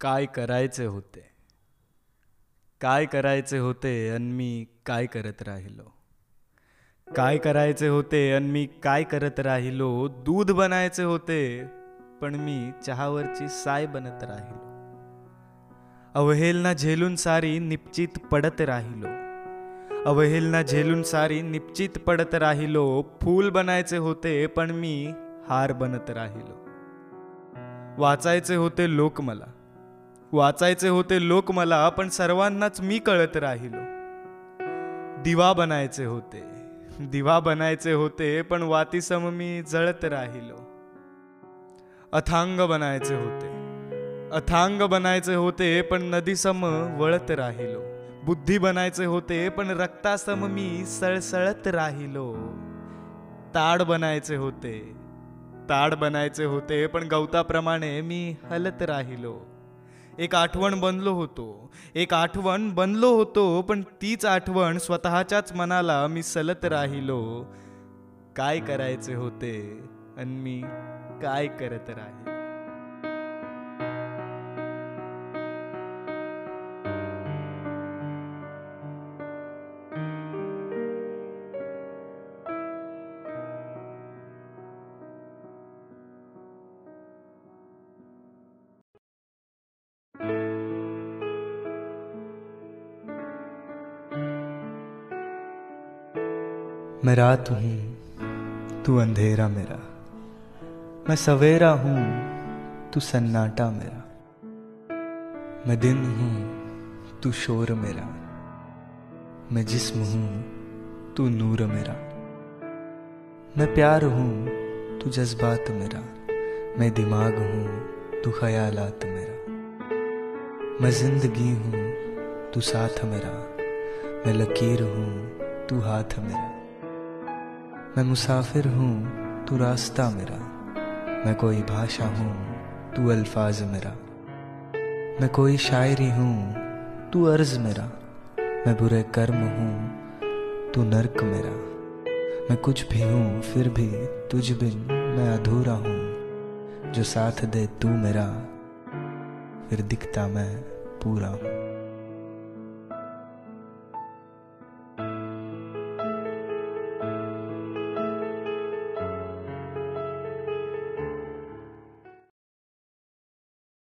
काय करायचे होते? काय करायचे होते अन मी काय करत राहिलो? काय करायचे होते अन मी काय करत राहिलो? दूध बनायचे होते पण मी चहावरची साय बनत राहिलो. अवहेलना झेलून सारी निपचित पडत राहिलो. अवहेलना झेलून सारी निपचित पडत राहिलो. फूल बनायचे होते पण मी हार बनत राहिलो. वाचायचे होते लोक मला. वाचायचे होते लोक मला पण सर्वांनाच मी कळत राहिलो. दिवा बनायचे होते. दिवा बनायचे होते पण वातीसम मी जळत राहिलो. अथांग बनायचे होते. अथांग बनायचे होते पण नदीसम वळत राहिलो. बुद्धी बनायचे होते पण रक्तासम मी सळसळत राहिलो. ताड बनायचे होते. ताड बनायचे होते पण गवताप्रमाणे मी हलत राहिलो. एक आठवण बनलो होतो. एक आठवण बनलो होतो पण तीच आठवण स्वतःच्याच मनाला मी सलत राहिलो. काय करायचे होते? आणि मी काय करत राहिलो मैं रात हूँ, तू अंधेरा मेरा। मैं सवेरा हूँ, तू सन्नाटा मेरा। मैं दिन हूँ, तू शोर मेरा। मैं जिस्म हूँ, तू नूर मेरा। मैं प्यार हूँ, तू जज्बात मेरा। मैं दिमाग हूँ, तू ख्यालात मेरा। मैं ज़िंदगी हूँ, तू साथ मेरा। मैं लकीर हूँ, तू हाथ मेरा। मैं मुसाफिर हूँ, तू रास्ता मेरा। मैं कोई भाषा हूँ, तू अल्फाज मेरा। मैं कोई शायरी हूँ, तू अर्ज़ मेरा। मैं बुरे कर्म हूँ, तू नर्क मेरा। मैं कुछ भी हूँ, फिर भी तुझ बिन मैं अधूरा हूँ। जो साथ दे तू मेरा, फिर दिखता मैं पूरा हूँ।